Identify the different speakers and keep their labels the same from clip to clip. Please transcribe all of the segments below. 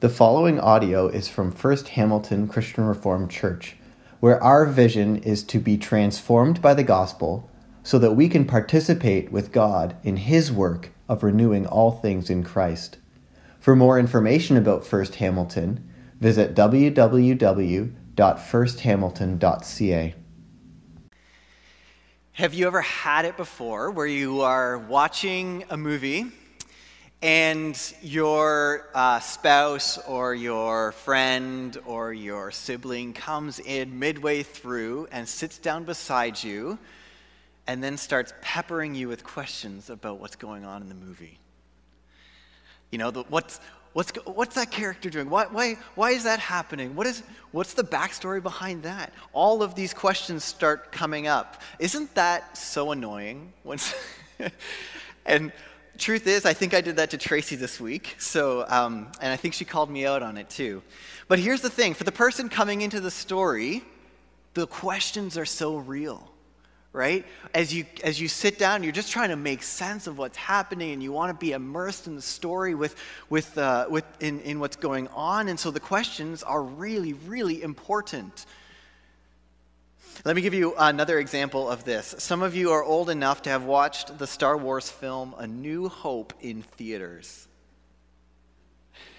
Speaker 1: The following audio is from First Hamilton Christian Reformed Church, where our vision is to be transformed by the gospel so that we can participate with God in His work of renewing all things in Christ. For more information about First Hamilton, visit www.firsthamilton.ca.
Speaker 2: Have you ever had it before where you are watching a movie and your uh, spouse or your friend or your sibling comes in midway through and sits down beside you and then starts peppering you with questions about what's going on in the movie? You know, the, what's, what's, what's that character doing? Why, why, why is that happening? What is, what's the backstory behind that? All of these questions start coming up. Isn't that so annoying? And truth is, I think I did that to Tracy this week. So, um, and I think she called me out on it too. But here's the thing: for the person coming into the story, the questions are so real, right? As you as you sit down, you're just trying to make sense of what's happening, and you want to be immersed in the story with with uh, with in, in what's going on. And so the questions are really, really important. Let me give you another example of this. Some of you are old enough to have watched the Star Wars film A New Hope in theaters.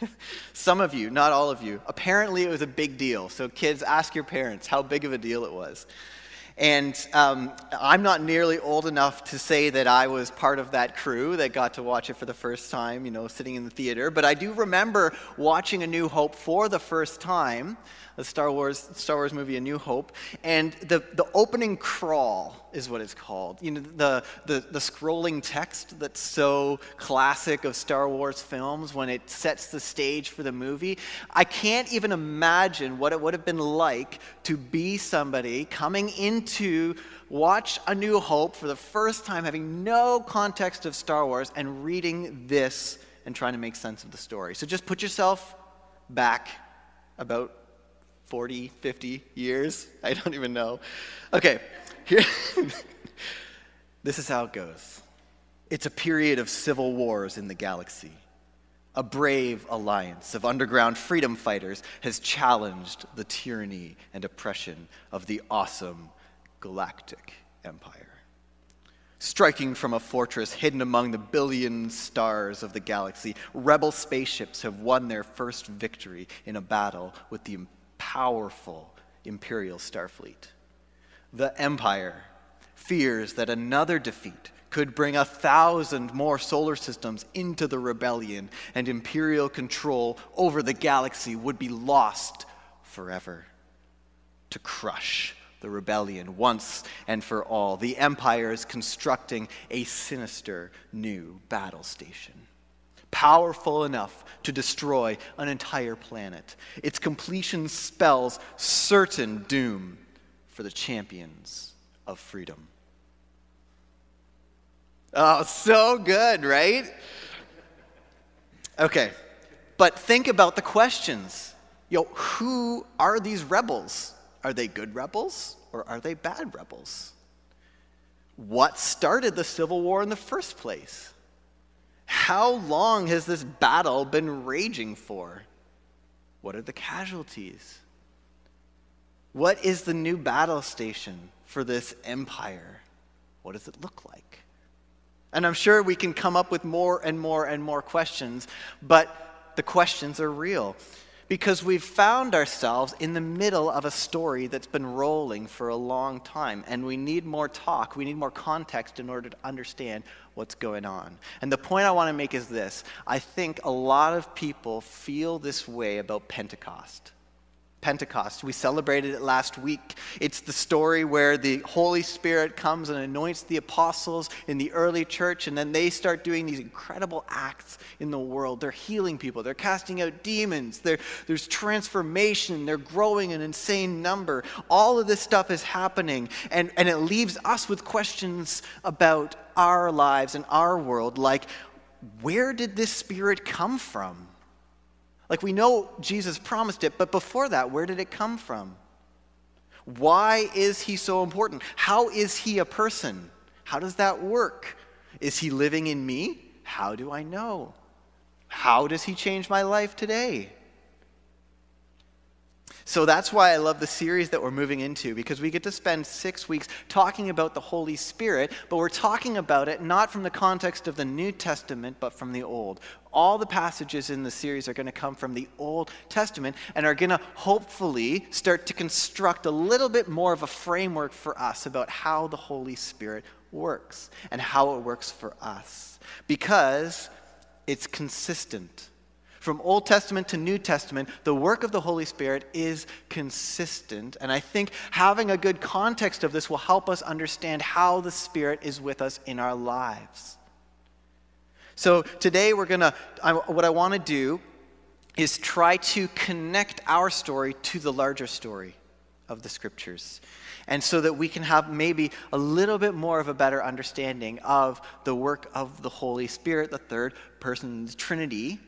Speaker 2: Some of you, not all of you. Apparently, it was a big deal. So, kids, ask your parents how big of a deal it was. And um, I'm not nearly old enough to say that I was part of that crew that got to watch it for the first time, you know, sitting in the theater. But I do remember watching A New Hope for the first time the Star Wars, Star Wars movie, A New Hope. And the, the opening crawl is what it's called. You know, the, the, the scrolling text that's so classic of Star Wars films when it sets the stage for the movie. I can't even imagine what it would have been like to be somebody coming into watch A New Hope for the first time, having no context of Star Wars, and reading this and trying to make sense of the story. So just put yourself back about 40, 50 years? I don't even know. Okay, here. this is how it goes it's a period of civil wars in the galaxy. A brave alliance of underground freedom fighters has challenged the tyranny and oppression of the awesome galactic empire. Striking from a fortress hidden among the billion stars of the galaxy, rebel spaceships have won their first victory in a battle with the powerful imperial starfleet. The Empire fears that another defeat could bring a thousand more solar systems into the rebellion, and imperial control over the galaxy would be lost forever. To crush the rebellion once and for all, the Empire is constructing a sinister new battle station powerful enough to destroy an entire planet. Its completion spells certain doom for the champions of freedom. Oh, so good, right? Okay, but think about the questions. Yo, who are these rebels? Are they good rebels or are they bad rebels? What started the Civil War in the first place? How long has this battle been raging for? What are the casualties? What is the new battle station for this empire? What does it look like? And I'm sure we can come up with more and more and more questions, but the questions are real because we've found ourselves in the middle of a story that's been rolling for a long time, and we need more talk, we need more context in order to understand what's going on. And the point I want to make is this I think a lot of people feel this way about Pentecost. Pentecost. We celebrated it last week. It's the story where the Holy Spirit comes and anoints the apostles in the early church, and then they start doing these incredible acts in the world. They're healing people, they're casting out demons, there's transformation, they're growing an insane number. All of this stuff is happening, and, and it leaves us with questions about our lives and our world like, where did this Spirit come from? Like we know Jesus promised it, but before that, where did it come from? Why is he so important? How is he a person? How does that work? Is he living in me? How do I know? How does he change my life today? So that's why I love the series that we're moving into because we get to spend six weeks talking about the Holy Spirit, but we're talking about it not from the context of the New Testament, but from the Old. All the passages in the series are going to come from the Old Testament and are going to hopefully start to construct a little bit more of a framework for us about how the Holy Spirit works and how it works for us because it's consistent. From Old Testament to New Testament, the work of the Holy Spirit is consistent. And I think having a good context of this will help us understand how the Spirit is with us in our lives. So today, we're going to, what I want to do is try to connect our story to the larger story of the Scriptures and so that we can have maybe a little bit more of a better understanding of the work of the Holy Spirit, the third person the Trinity,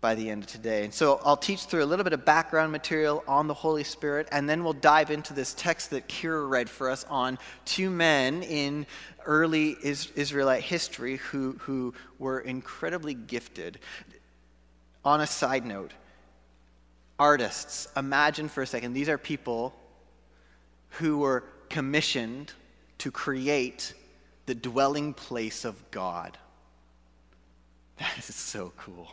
Speaker 2: by the end of today. And so I'll teach through a little bit of background material on the Holy Spirit, and then we'll dive into this text that Kira read for us on two men in early Israelite history who, who were incredibly gifted. On a side note, artists, imagine for a second, these are people who were commissioned to create the dwelling place of God. That is so cool.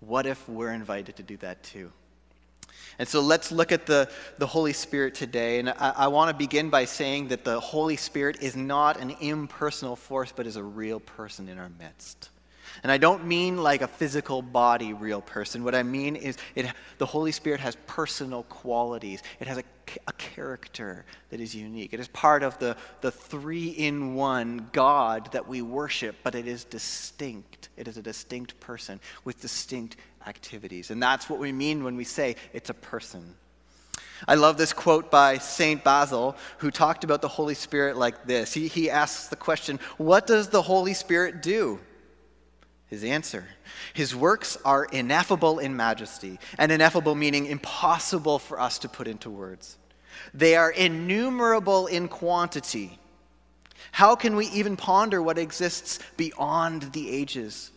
Speaker 2: What if we're invited to do that too? And so let's look at the, the Holy Spirit today. And I, I want to begin by saying that the Holy Spirit is not an impersonal force, but is a real person in our midst. And I don't mean like a physical body real person. What I mean is it, the Holy Spirit has personal qualities. It has a, a character that is unique. It is part of the, the three in one God that we worship, but it is distinct. It is a distinct person with distinct activities. And that's what we mean when we say it's a person. I love this quote by St. Basil, who talked about the Holy Spirit like this. He, he asks the question, What does the Holy Spirit do? His answer His works are ineffable in majesty, and ineffable meaning impossible for us to put into words. They are innumerable in quantity. How can we even ponder what exists beyond the ages?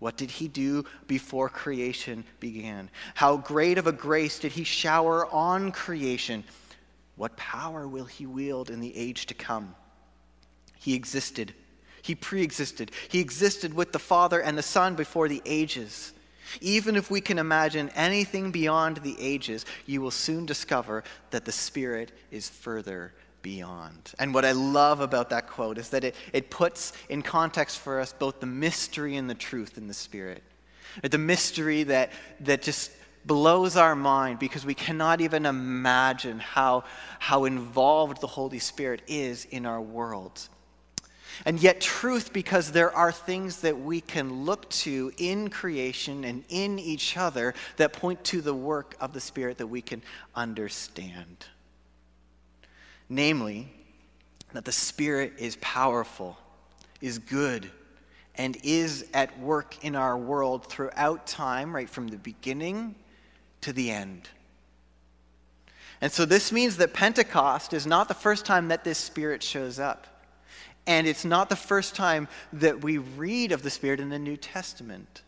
Speaker 2: What did he do before creation began? How great of a grace did he shower on creation? What power will he wield in the age to come? He existed he pre existed. He existed with the Father and the Son before the ages. Even if we can imagine anything beyond the ages, you will soon discover that the Spirit is further beyond. And what I love about that quote is that it, it puts in context for us both the mystery and the truth in the Spirit. The mystery that, that just blows our mind because we cannot even imagine how, how involved the Holy Spirit is in our world. And yet, truth, because there are things that we can look to in creation and in each other that point to the work of the Spirit that we can understand. Namely, that the Spirit is powerful, is good, and is at work in our world throughout time, right from the beginning to the end. And so this means that Pentecost is not the first time that this Spirit shows up. And it's not the first time that we read of the Spirit in the New Testament.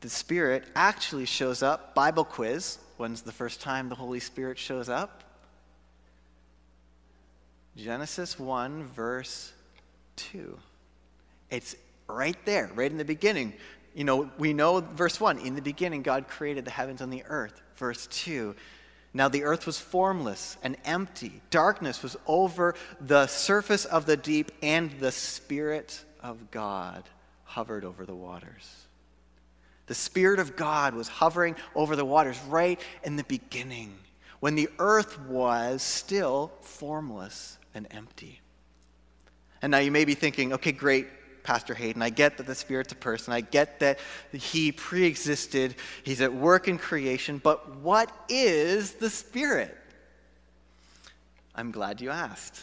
Speaker 2: The Spirit actually shows up. Bible quiz. When's the first time the Holy Spirit shows up? Genesis 1, verse 2. It's right there, right in the beginning. You know, we know verse 1 in the beginning, God created the heavens and the earth. Verse 2 now the earth was formless and empty. Darkness was over the surface of the deep, and the Spirit of God hovered over the waters. The Spirit of God was hovering over the waters right in the beginning, when the earth was still formless and empty. And now you may be thinking, okay, great, Pastor Hayden. I get that the Spirit's a person. I get that He pre existed, He's at work in creation. But what is the Spirit? I'm glad you asked.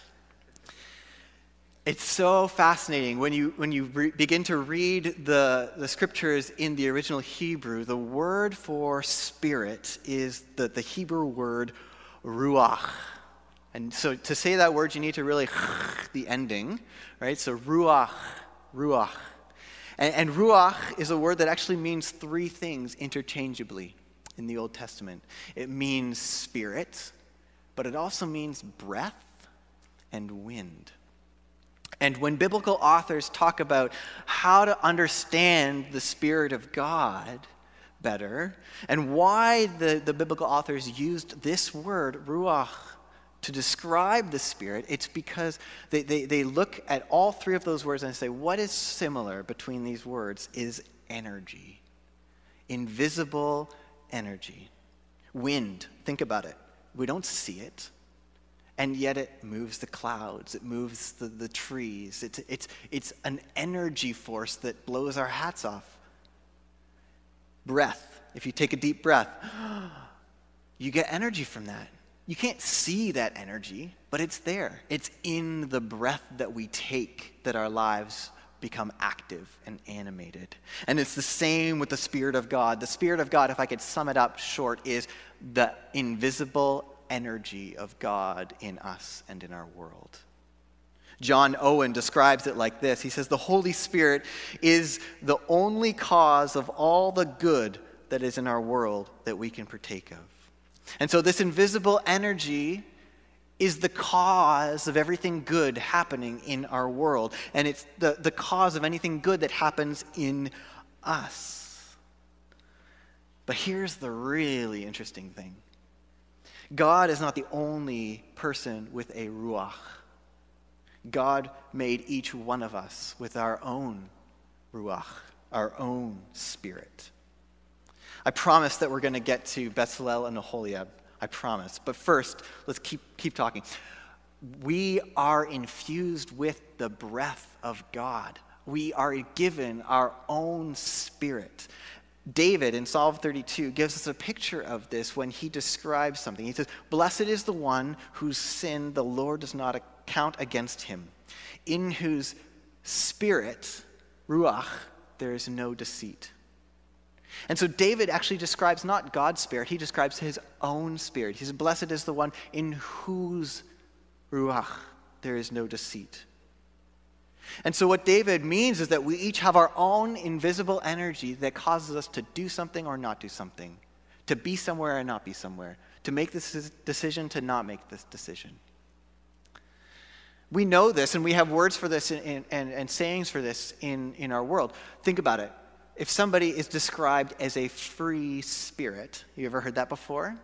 Speaker 2: It's so fascinating when you, when you re- begin to read the, the scriptures in the original Hebrew. The word for spirit is the, the Hebrew word ruach. And so to say that word, you need to really the ending, right? So ruach ruach. And, and, ruach is a word that actually means three things interchangeably. in the Old Testament. It means spirit, but it also means breath and wind. And when biblical authors talk about how to understand the Spirit of God better, and why the, the biblical authors used this word, ruach, to describe the Spirit, it's because they, they, they look at all three of those words and say, what is similar between these words is energy, invisible energy. Wind, think about it. We don't see it and yet it moves the clouds, it moves the, the trees. It's, it's, it's an energy force that blows our hats off. Breath, if you take a deep breath, you get energy from that. You can't see that energy, but it's there. It's in the breath that we take that our lives become active and animated. And it's the same with the Spirit of God. The Spirit of God, if I could sum it up short, is the invisible energy of God in us and in our world. John Owen describes it like this He says, The Holy Spirit is the only cause of all the good that is in our world that we can partake of. And so, this invisible energy is the cause of everything good happening in our world. And it's the, the cause of anything good that happens in us. But here's the really interesting thing God is not the only person with a ruach. God made each one of us with our own ruach, our own spirit. I promise that we're going to get to Bezalel and Aholiab. I promise. But first, let's keep, keep talking. We are infused with the breath of God. We are given our own spirit. David in Psalm 32 gives us a picture of this when he describes something. He says, Blessed is the one whose sin the Lord does not count against him, in whose spirit, Ruach, there is no deceit. And so David actually describes not God's spirit, he describes his own spirit. He says, Blessed is the one in whose Ruach there is no deceit. And so, what David means is that we each have our own invisible energy that causes us to do something or not do something, to be somewhere or not be somewhere, to make this decision, to not make this decision. We know this, and we have words for this and, and, and sayings for this in, in our world. Think about it. If somebody is described as a free spirit, you ever heard that before?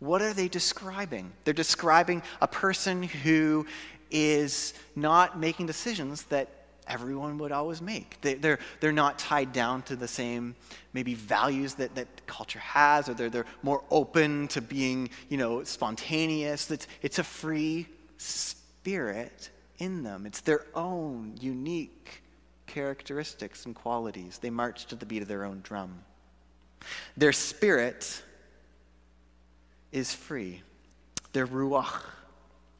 Speaker 2: What are they describing? They're describing a person who is not making decisions that everyone would always make. They, are they're, they're not tied down to the same maybe values that, that culture has, or they're, they're more open to being, you know, spontaneous. It's, it's a free spirit in them. It's their own unique characteristics and qualities. They march to the beat of their own drum. Their spirit is free. Their ruach.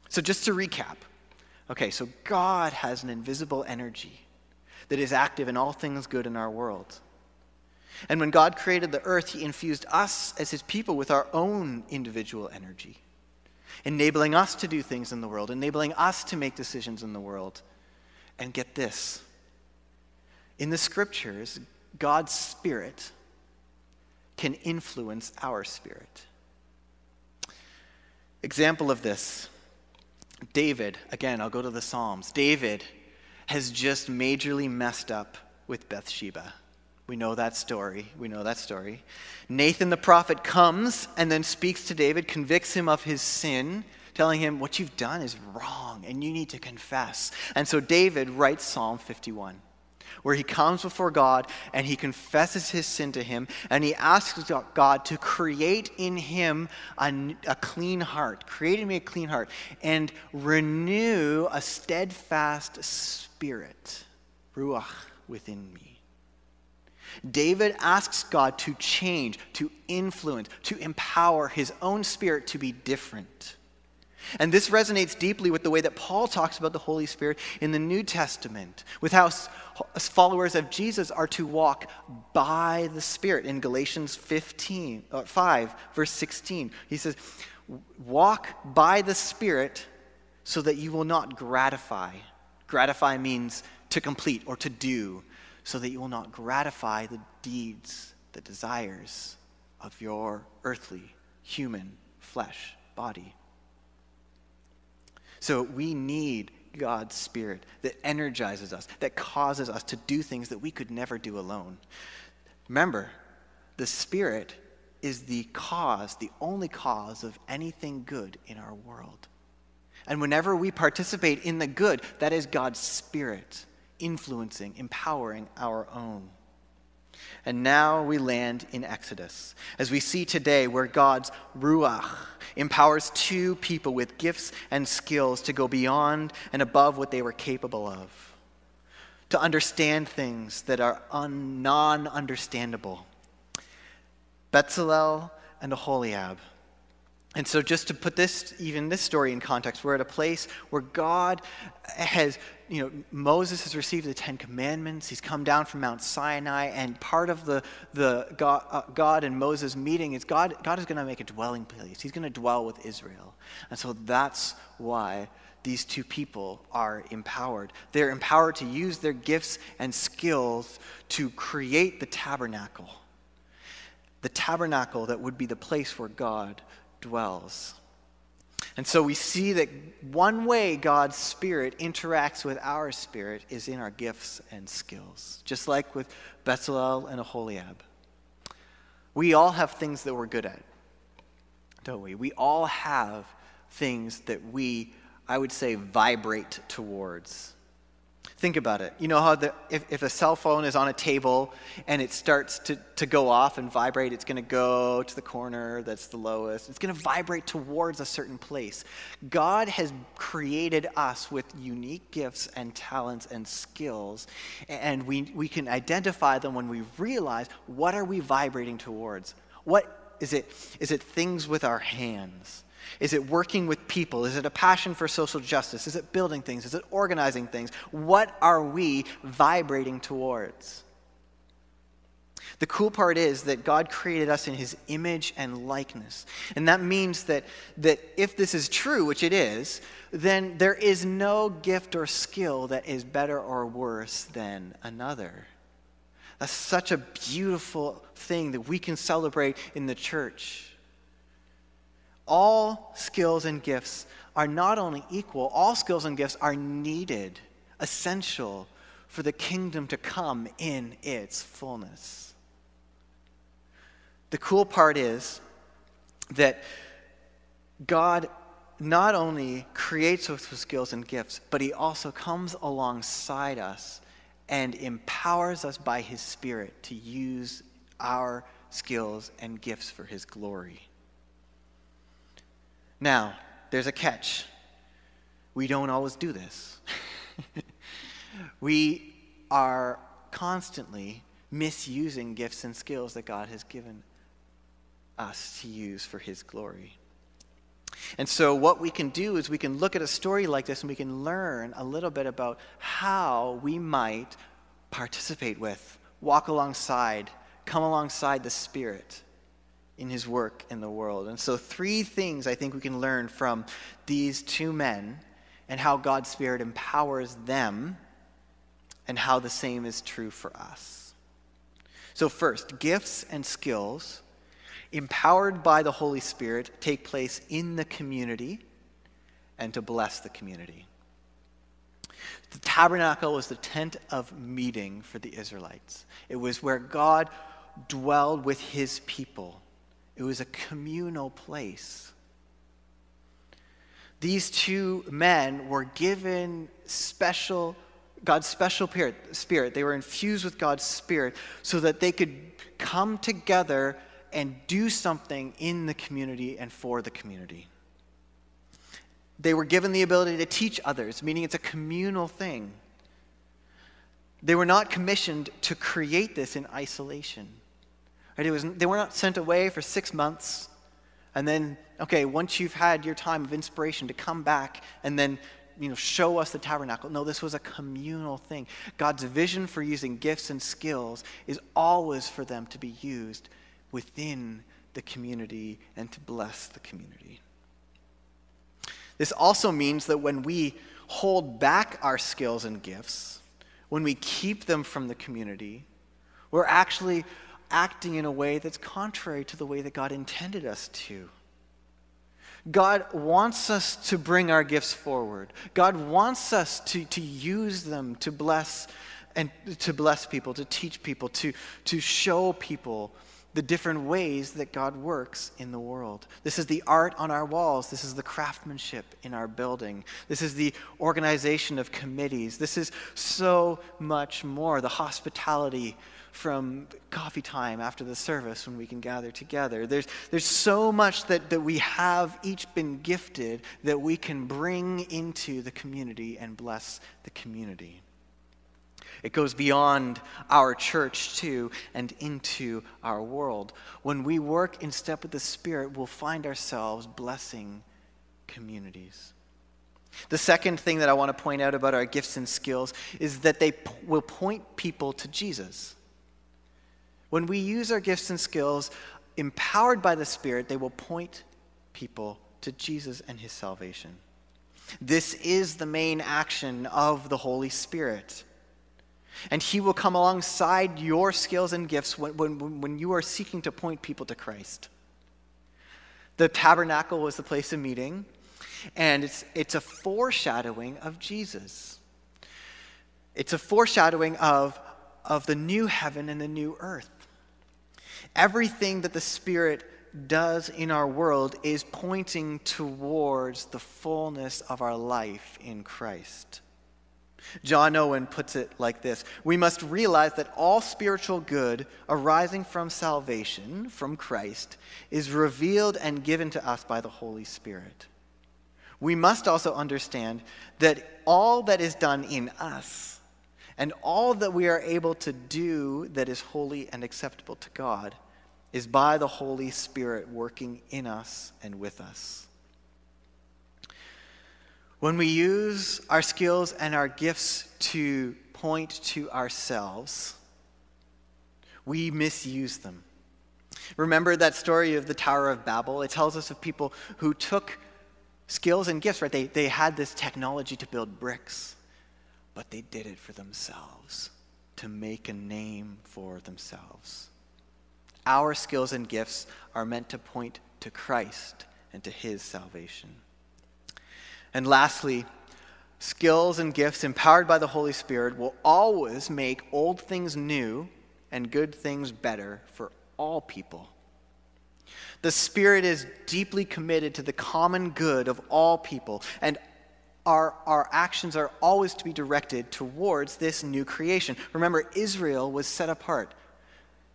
Speaker 2: So just to recap, Okay, so God has an invisible energy that is active in all things good in our world. And when God created the earth, He infused us as His people with our own individual energy, enabling us to do things in the world, enabling us to make decisions in the world. And get this in the scriptures, God's Spirit can influence our spirit. Example of this David, again, I'll go to the Psalms. David has just majorly messed up with Bathsheba. We know that story. We know that story. Nathan the prophet comes and then speaks to David, convicts him of his sin, telling him, What you've done is wrong and you need to confess. And so David writes Psalm 51 where he comes before God and he confesses his sin to him and he asks God to create in him a, a clean heart, create in me a clean heart, and renew a steadfast spirit, ruach, within me. David asks God to change, to influence, to empower his own spirit to be different. And this resonates deeply with the way that Paul talks about the Holy Spirit in the New Testament, with how followers of Jesus are to walk by the Spirit in Galatians 15, uh, 5, verse 16. He says, Walk by the Spirit so that you will not gratify. Gratify means to complete or to do, so that you will not gratify the deeds, the desires of your earthly, human flesh body. So we need God's Spirit that energizes us, that causes us to do things that we could never do alone. Remember, the Spirit is the cause, the only cause of anything good in our world. And whenever we participate in the good, that is God's Spirit influencing, empowering our own. And now we land in Exodus, as we see today where God's Ruach empowers two people with gifts and skills to go beyond and above what they were capable of, to understand things that are un- non understandable. Bezalel and Aholiab and so, just to put this, even this story in context, we're at a place where God has, you know, Moses has received the Ten Commandments. He's come down from Mount Sinai, and part of the, the God, uh, God and Moses meeting is God, God is going to make a dwelling place. He's going to dwell with Israel. And so, that's why these two people are empowered. They're empowered to use their gifts and skills to create the tabernacle. The tabernacle that would be the place where God dwells. And so we see that one way God's Spirit interacts with our spirit is in our gifts and skills, just like with Bezalel and Aholiab. We all have things that we're good at, don't we? We all have things that we, I would say, vibrate towards. Think about it. You know how the, if, if a cell phone is on a table and it starts to, to go off and vibrate, it's going to go to the corner that's the lowest. It's going to vibrate towards a certain place. God has created us with unique gifts and talents and skills, and we, we can identify them when we realize what are we vibrating towards? What is it? Is it things with our hands? Is it working with people? Is it a passion for social justice? Is it building things? Is it organizing things? What are we vibrating towards? The cool part is that God created us in his image and likeness. And that means that, that if this is true, which it is, then there is no gift or skill that is better or worse than another. That's such a beautiful thing that we can celebrate in the church all skills and gifts are not only equal, all skills and gifts are needed, essential for the kingdom to come in its fullness. The cool part is that God not only creates us with skills and gifts, but He also comes alongside us and empowers us by His Spirit to use our skills and gifts for His glory. Now, there's a catch. We don't always do this. we are constantly misusing gifts and skills that God has given us to use for His glory. And so, what we can do is we can look at a story like this and we can learn a little bit about how we might participate with, walk alongside, come alongside the Spirit in his work in the world. And so, three things I think we can learn from these two men and how God's Spirit empowers them, and how the same is true for us. So, first, gifts and skills empowered by the Holy Spirit take place in the community and to bless the community. The tabernacle was the tent of meeting for the Israelites. It was where God dwelled with his people it was a communal place. These two men were given special, God's special spirit. They were infused with God's spirit so that they could come together and do something in the community and for the community. They were given the ability to teach others, meaning it's a communal thing. They were not commissioned to create this in isolation. Right? It was, they were not sent away for six months. And then, okay, once you've had your time of inspiration to come back and then you know, show us the tabernacle. No, this was a communal thing. God's vision for using gifts and skills is always for them to be used within the community and to bless the community. This also means that when we hold back our skills and gifts, when we keep them from the community, we're actually acting in a way that's contrary to the way that God intended us to. God wants us to bring our gifts forward. God wants us to, to use them to bless and to bless people, to teach people, to, to show people the different ways that God works in the world. This is the art on our walls. This is the craftsmanship in our building. This is the organization of committees. This is so much more. The hospitality from coffee time after the service when we can gather together. There's, there's so much that, that we have each been gifted that we can bring into the community and bless the community. It goes beyond our church too and into our world. When we work in step with the Spirit, we'll find ourselves blessing communities. The second thing that I want to point out about our gifts and skills is that they p- will point people to Jesus. When we use our gifts and skills empowered by the Spirit, they will point people to Jesus and his salvation. This is the main action of the Holy Spirit. And he will come alongside your skills and gifts when, when, when you are seeking to point people to Christ. The tabernacle was the place of meeting, and it's, it's a foreshadowing of Jesus. It's a foreshadowing of, of the new heaven and the new earth. Everything that the Spirit does in our world is pointing towards the fullness of our life in Christ. John Owen puts it like this We must realize that all spiritual good arising from salvation, from Christ, is revealed and given to us by the Holy Spirit. We must also understand that all that is done in us and all that we are able to do that is holy and acceptable to God is by the Holy Spirit working in us and with us. When we use our skills and our gifts to point to ourselves, we misuse them. Remember that story of the Tower of Babel? It tells us of people who took skills and gifts, right? They, they had this technology to build bricks, but they did it for themselves, to make a name for themselves. Our skills and gifts are meant to point to Christ and to his salvation. And lastly, skills and gifts empowered by the Holy Spirit will always make old things new and good things better for all people. The Spirit is deeply committed to the common good of all people, and our, our actions are always to be directed towards this new creation. Remember, Israel was set apart.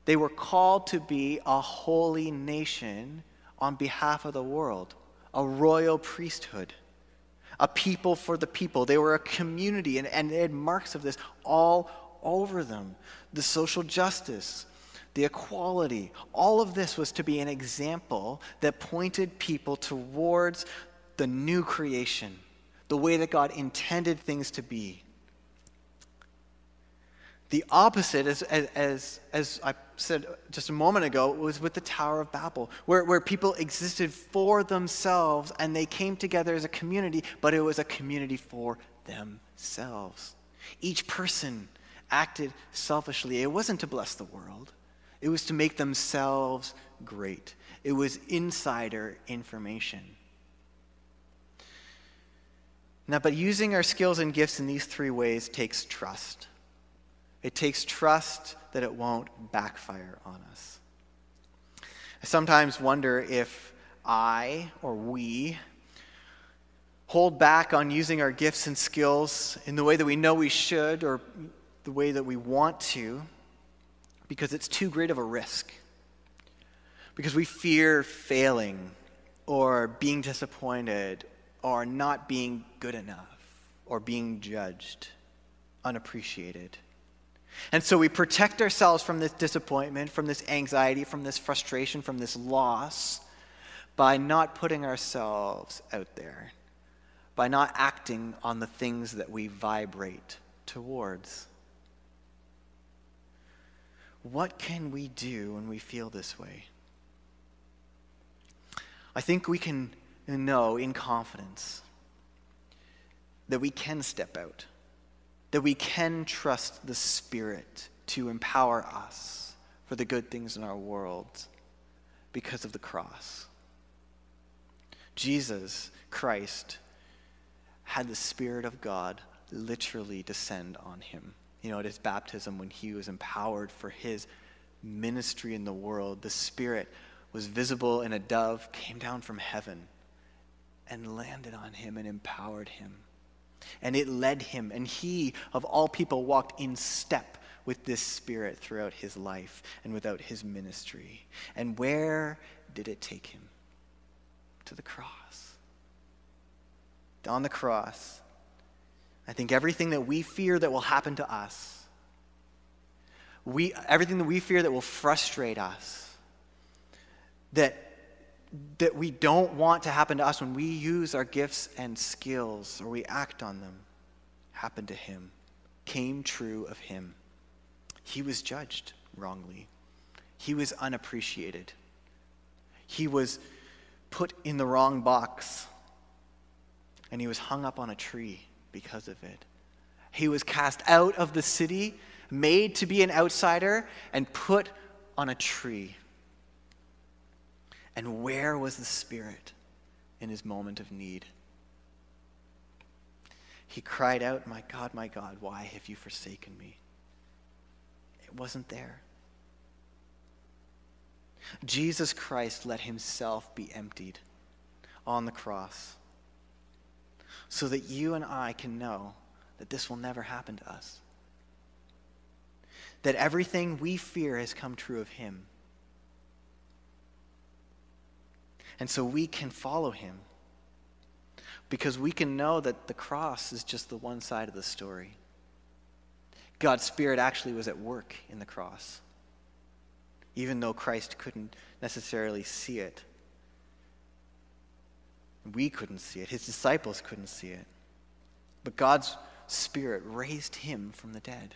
Speaker 2: They were called to be a holy nation on behalf of the world, a royal priesthood, a people for the people. They were a community, and, and they had marks of this all over them. The social justice, the equality, all of this was to be an example that pointed people towards the new creation, the way that God intended things to be. The opposite, as, as, as I said just a moment ago, was with the Tower of Babel, where, where people existed for themselves and they came together as a community, but it was a community for themselves. Each person acted selfishly. It wasn't to bless the world, it was to make themselves great. It was insider information. Now, but using our skills and gifts in these three ways takes trust. It takes trust that it won't backfire on us. I sometimes wonder if I or we hold back on using our gifts and skills in the way that we know we should or the way that we want to because it's too great of a risk. Because we fear failing or being disappointed or not being good enough or being judged, unappreciated. And so we protect ourselves from this disappointment, from this anxiety, from this frustration, from this loss by not putting ourselves out there, by not acting on the things that we vibrate towards. What can we do when we feel this way? I think we can know in confidence that we can step out that we can trust the Spirit to empower us for the good things in our world because of the cross. Jesus Christ had the Spirit of God literally descend on him. You know, at his baptism, when he was empowered for his ministry in the world, the Spirit was visible in a dove, came down from heaven, and landed on him and empowered him. And it led him, and he, of all people, walked in step with this Spirit throughout his life and without his ministry. And where did it take him? To the cross. On the cross, I think everything that we fear that will happen to us, we, everything that we fear that will frustrate us, that, that we don't want to happen to us when we use our gifts and skills or we act on them, happened to him, came true of him. He was judged wrongly, he was unappreciated, he was put in the wrong box, and he was hung up on a tree because of it. He was cast out of the city, made to be an outsider, and put on a tree. And where was the Spirit in his moment of need? He cried out, My God, my God, why have you forsaken me? It wasn't there. Jesus Christ let himself be emptied on the cross so that you and I can know that this will never happen to us. That everything we fear has come true of Him. And so we can follow Him because we can know that the cross is just the one side of the story. God's Spirit actually was at work in the cross, even though Christ couldn't necessarily see it. We couldn't see it, his disciples couldn't see it. But God's Spirit raised him from the dead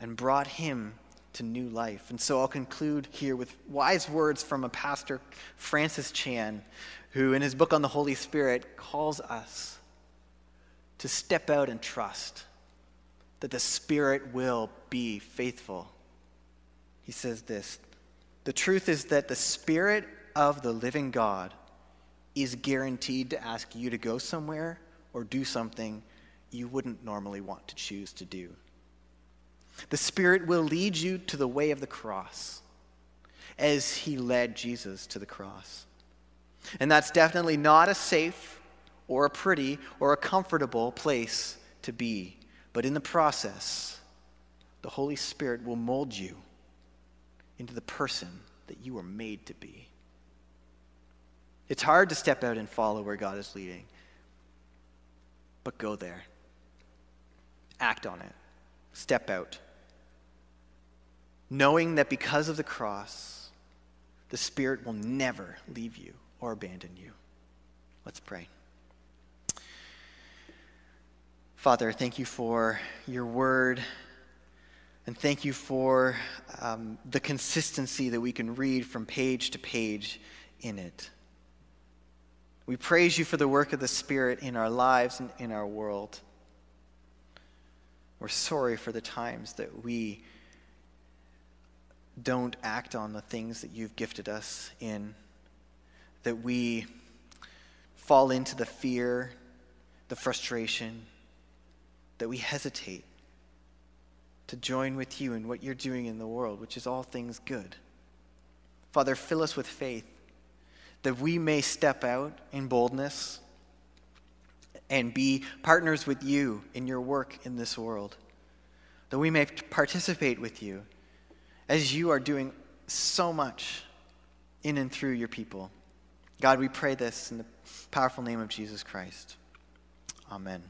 Speaker 2: and brought him to new life. And so I'll conclude here with wise words from a pastor, Francis Chan, who in his book on the Holy Spirit calls us to step out and trust that the Spirit will be faithful. He says this The truth is that the Spirit of the living God is guaranteed to ask you to go somewhere or do something you wouldn't normally want to choose to do. The Spirit will lead you to the way of the cross as He led Jesus to the cross. And that's definitely not a safe or a pretty or a comfortable place to be. But in the process, the Holy Spirit will mold you into the person that you were made to be. It's hard to step out and follow where God is leading, but go there. Act on it. Step out. Knowing that because of the cross, the Spirit will never leave you or abandon you. Let's pray. Father, thank you for your word. And thank you for um, the consistency that we can read from page to page in it. We praise you for the work of the Spirit in our lives and in our world. We're sorry for the times that we don't act on the things that you've gifted us in, that we fall into the fear, the frustration, that we hesitate to join with you in what you're doing in the world, which is all things good. Father, fill us with faith that we may step out in boldness and be partners with you in your work in this world, that we may participate with you as you are doing so much in and through your people. God, we pray this in the powerful name of Jesus Christ. Amen.